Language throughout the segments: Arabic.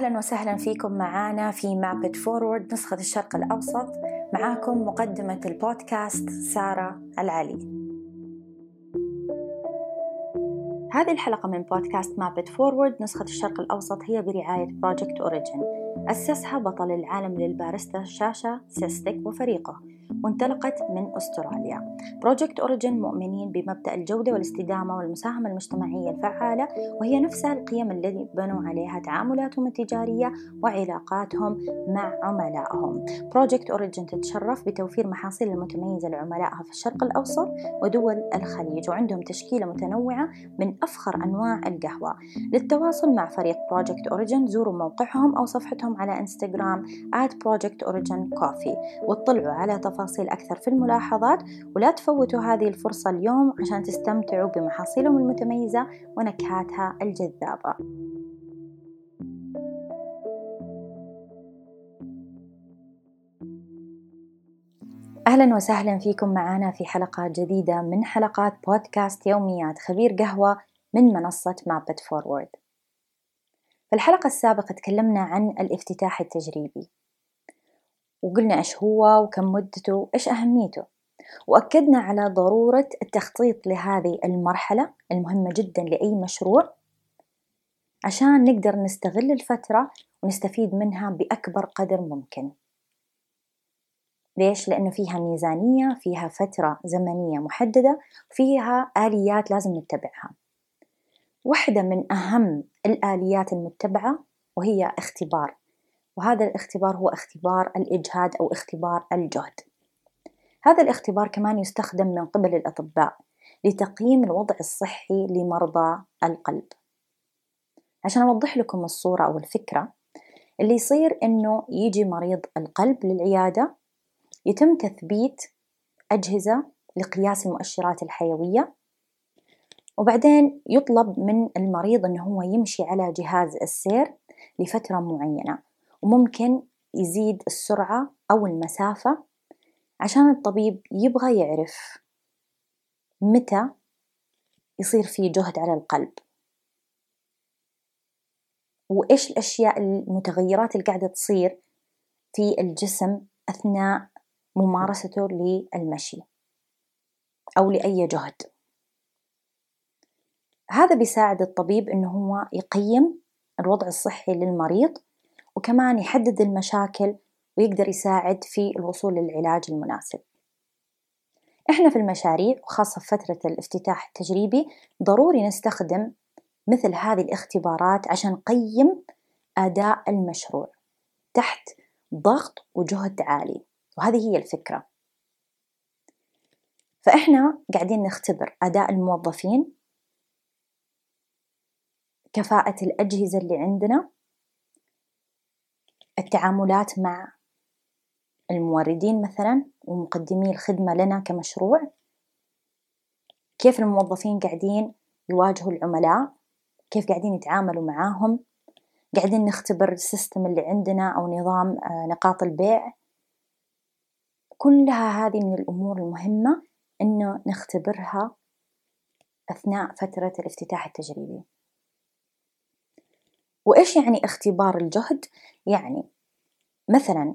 أهلا وسهلا فيكم معانا في Map It Forward نسخة الشرق الأوسط. معاكم مقدمة البودكاست سارة العلي. هذه الحلقة من بودكاست Map It Forward نسخة الشرق الأوسط هي برعاية Project Origin أسسها بطل العالم للباريستا ساشا سيستيك وفريقه. وانطلقت من أستراليا. Project Origin مؤمنين بمبدأ الجودة والاستدامة والمساهمة المجتمعية الفعالة وهي نفسها القيم التي بنوا عليها تعاملاتهم التجارية وعلاقاتهم مع عملائهم. Project Origin تتشرف بتوفير محاصيل المتميزة لعملائها في الشرق الأوسط ودول الخليج وعندهم تشكيلة متنوعة من أفخر أنواع القهوة. للتواصل مع فريق Project Origin زوروا موقعهم أو صفحتهم على انستغرام at project origin coffee واطلعوا على تفاصيل أكثر في الملاحظات ولا تفوتوا هذه الفرصة اليوم عشان تستمتعوا بمحاصيلهم المتميزة ونكهاتها الجذابة. أهلا وسهلا فيكم معنا في حلقة جديدة من حلقات بودكاست يوميات خبير قهوة من منصة مابت فورورد في الحلقة السابقة تكلمنا عن الافتتاح التجريبي. وقلنا إيش هو وكم مدته وإيش أهميته. وأكدنا على ضرورة التخطيط لهذه المرحلة المهمة جدا لأي مشروع عشان نقدر نستغل الفترة ونستفيد منها بأكبر قدر ممكن. ليش؟ لأنه فيها ميزانية فيها فترة زمنية محددة فيها آليات لازم نتبعها. واحدة من أهم الآليات المتبعة وهي اختبار. وهذا الاختبار هو اختبار الإجهاد أو اختبار الجهد. هذا الاختبار كمان يستخدم من قبل الأطباء لتقييم الوضع الصحي لمرضى القلب. عشان أوضح لكم الصورة أو الفكرة اللي يصير إنه يجي مريض القلب للعيادة يتم تثبيت أجهزة لقياس المؤشرات الحيوية وبعدين يطلب من المريض أنه هو يمشي على جهاز السير لفترة معينة. وممكن يزيد السرعة أو المسافة عشان الطبيب يبغى يعرف متى يصير في جهد على القلب. وإيش الأشياء المتغيرات اللي قاعدة تصير في الجسم أثناء ممارسته للمشي أو لأي جهد. هذا بيساعد الطبيب إنه هو يقيم الوضع الصحي للمريض وكمان يحدد المشاكل ويقدر يساعد في الوصول للعلاج المناسب. إحنا في المشاريع وخاصة في فترة الافتتاح التجريبي ضروري نستخدم مثل هذه الاختبارات عشان نقيم أداء المشروع تحت ضغط وجهد عالي وهذه هي الفكرة. فإحنا قاعدين نختبر أداء الموظفين كفاءة الأجهزة اللي عندنا التعاملات مع الموردين مثلا ومقدمي الخدمة لنا كمشروع. كيف الموظفين قاعدين يواجهوا العملاء؟ كيف قاعدين يتعاملوا معاهم؟ قاعدين نختبر السيستم اللي عندنا أو نظام نقاط البيع. كلها هذه من الأمور المهمة إنه نختبرها أثناء فترة الافتتاح التجريبي وإيش يعني اختبار الجهد؟ يعني مثلا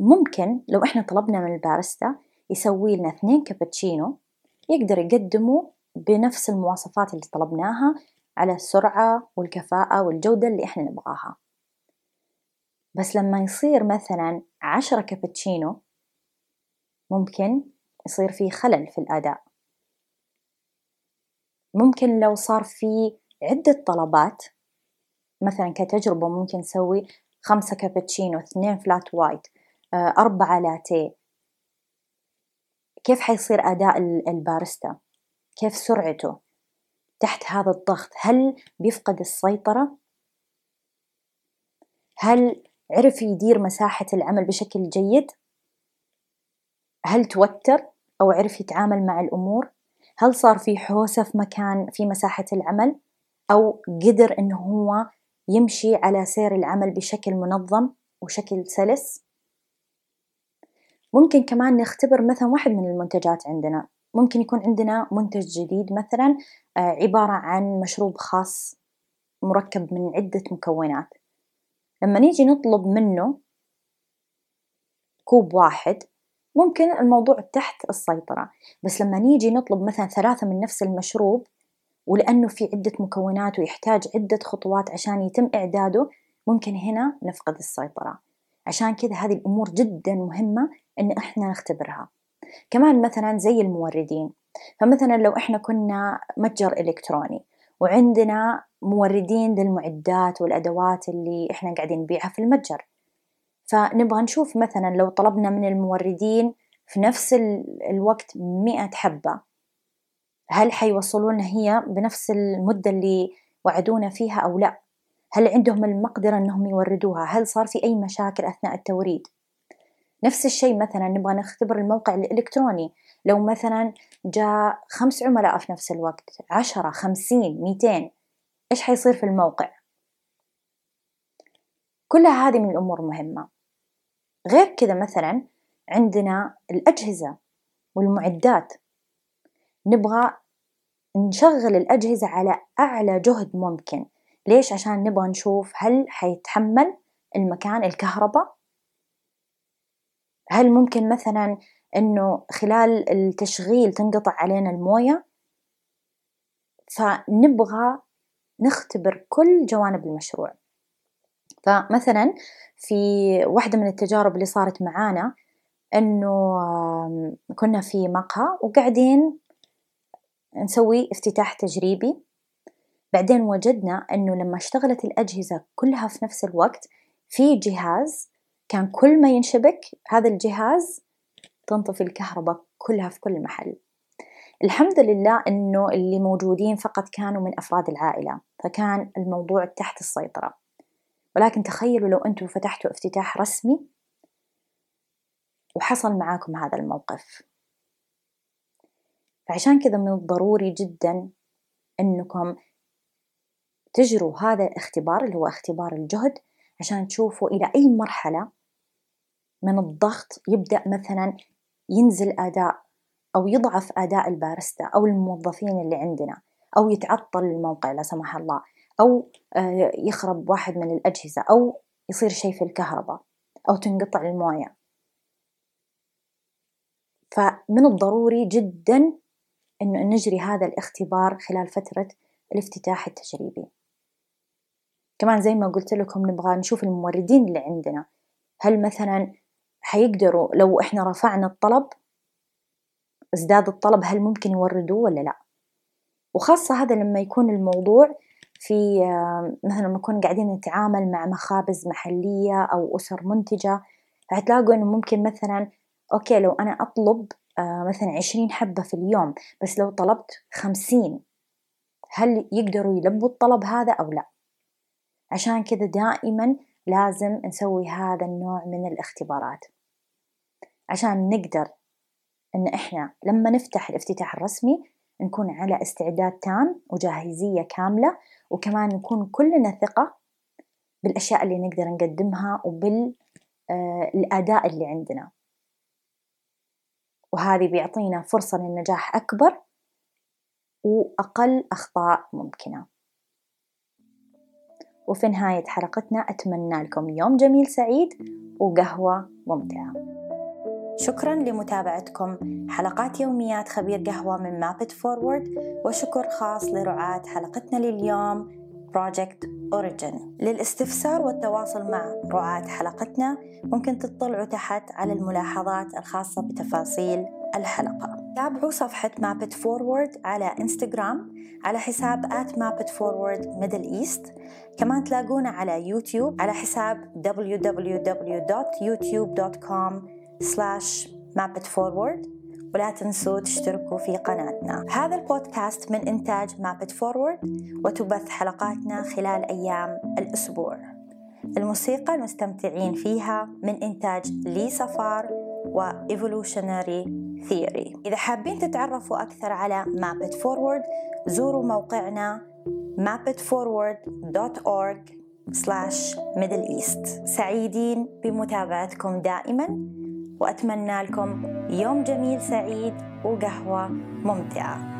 ممكن لو إحنا طلبنا من البارستا يسوي لنا اثنين كابتشينو يقدر يقدمه بنفس المواصفات اللي طلبناها على السرعة والكفاءة والجودة اللي إحنا نبغاها بس لما يصير مثلا عشرة كابتشينو ممكن يصير في خلل في الأداء ممكن لو صار في عدة طلبات مثلا كتجربة ممكن نسوي خمسة كابتشينو اثنين فلات وايت أربعة لاتيه كيف حيصير أداء البارستا كيف سرعته؟ تحت هذا الضغط هل بيفقد السيطرة؟ هل عرف يدير مساحة العمل بشكل جيد؟ هل توتر أو عرف يتعامل مع الأمور؟ هل صار في حوسة في مكان في مساحة العمل؟ أو قدر إنه هو يمشي على سير العمل بشكل منظم وشكل سلس. ممكن كمان نختبر مثلا واحد من المنتجات عندنا. ممكن يكون عندنا منتج جديد مثلا عبارة عن مشروب خاص مركب من عدة مكونات. لما نيجي نطلب منه كوب واحد ممكن الموضوع تحت السيطرة. بس لما نيجي نطلب مثلا ثلاثة من نفس المشروب ولأنه في عدة مكونات ويحتاج عدة خطوات عشان يتم إعداده ممكن هنا نفقد السيطرة. عشان كذا هذه الأمور جدا مهمة إن إحنا نختبرها. كمان مثلا زي الموردين. فمثلا لو إحنا كنا متجر إلكتروني وعندنا موردين للمعدات والأدوات اللي إحنا قاعدين نبيعها في المتجر. فنبغى نشوف مثلا لو طلبنا من الموردين في نفس الوقت مئة حبة هل حيوصلونا هي بنفس المدة اللي وعدونا فيها أو لا؟ هل عندهم المقدرة أنهم يوردوها؟ هل صار في أي مشاكل أثناء التوريد؟ نفس الشيء مثلا نبغى نختبر الموقع الإلكتروني. لو مثلا جاء خمس عملاء في نفس الوقت عشرة خمسين ميتين إيش حيصير في الموقع؟ كلها هذه من الأمور مهمة. غير كذا مثلا عندنا الأجهزة والمعدات. نبغى نشغل الأجهزة على أعلى جهد ممكن. ليش؟ عشان نبغى نشوف هل حيتحمل المكان الكهرباء؟ هل ممكن مثلا إنه خلال التشغيل تنقطع علينا الموية؟ فنبغى نختبر كل جوانب المشروع. فمثلا في واحدة من التجارب اللي صارت معانا إنه كنا في مقهى وقاعدين نسوي افتتاح تجريبي. بعدين وجدنا إنه لما اشتغلت الأجهزة كلها في نفس الوقت في جهاز كان كل ما ينشبك هذا الجهاز تنطفي الكهرباء كلها في كل محل. الحمد لله إنه اللي موجودين فقط كانوا من أفراد العائلة فكان الموضوع تحت السيطرة. ولكن تخيلوا لو أنتم فتحتوا افتتاح رسمي وحصل معاكم هذا الموقف. فعشان كذا من الضروري جدا إنكم تجروا هذا الاختبار اللي هو اختبار الجهد عشان تشوفوا إلى أي مرحلة من الضغط يبدأ مثلا ينزل أداء أو يضعف أداء البارستا أو الموظفين اللي عندنا أو يتعطل الموقع لا سمح الله أو آه، يخرب واحد من الأجهزة أو يصير شيء في الكهرباء أو تنقطع الموية. فمن الضروري جدا إنه نجري هذا الاختبار خلال فترة الافتتاح التجريبي. كمان زي ما قلت لكم نبغى نشوف الموردين اللي عندنا. هل مثلا حيقدروا لو إحنا رفعنا الطلب ازداد الطلب هل ممكن يوردوه ولا لا؟ وخاصة هذا لما يكون الموضوع في مثلا لما نكون قاعدين نتعامل مع مخابز محلية أو أسر منتجة هتلاقوا إنه ممكن مثلا أوكي لو أنا أطلب مثلا عشرين حبة في اليوم بس لو طلبت خمسين هل يقدروا يلبوا الطلب هذا أو لا؟ عشان كذا دائما لازم نسوي هذا النوع من الاختبارات. عشان نقدر إن إحنا لما نفتح الافتتاح الرسمي نكون على استعداد تام وجاهزية كاملة وكمان نكون كلنا ثقة بالأشياء اللي نقدر نقدمها وبالأداء آه، اللي عندنا. وهذه بيعطينا فرصة للنجاح أكبر وأقل أخطاء ممكنة. وفي نهاية حلقتنا أتمنى لكم يوم جميل سعيد وقهوة ممتعة. شكرا لمتابعتكم. حلقات يوميات خبير قهوة من مابت فورورد وشكر خاص لرعاة حلقتنا لليوم Project Origin. للاستفسار والتواصل مع رعاة حلقتنا ممكن تطلعوا تحت على الملاحظات الخاصة بتفاصيل الحلقة. تابعوا صفحة Map It Forward على إنستغرام على حساب at mapitforward middle east كمان تلاقونا على يوتيوب على حساب www.youtube.com slash mapitforward ولا تنسوا تشتركوا في قناتنا. هذا البودكاست من إنتاج Map It Forward وتبث حلقاتنا خلال أيام الأسبوع. الموسيقى المستمتعين فيها من إنتاج لي صفار و Evolutionary Theory. إذا حابين تتعرفوا أكثر على مابت فورورد زوروا موقعنا mapitforward.org slash middle east. سعيدين بمتابعتكم دائما. وأتمنى لكم يوم جميل سعيد وقهوة ممتعة.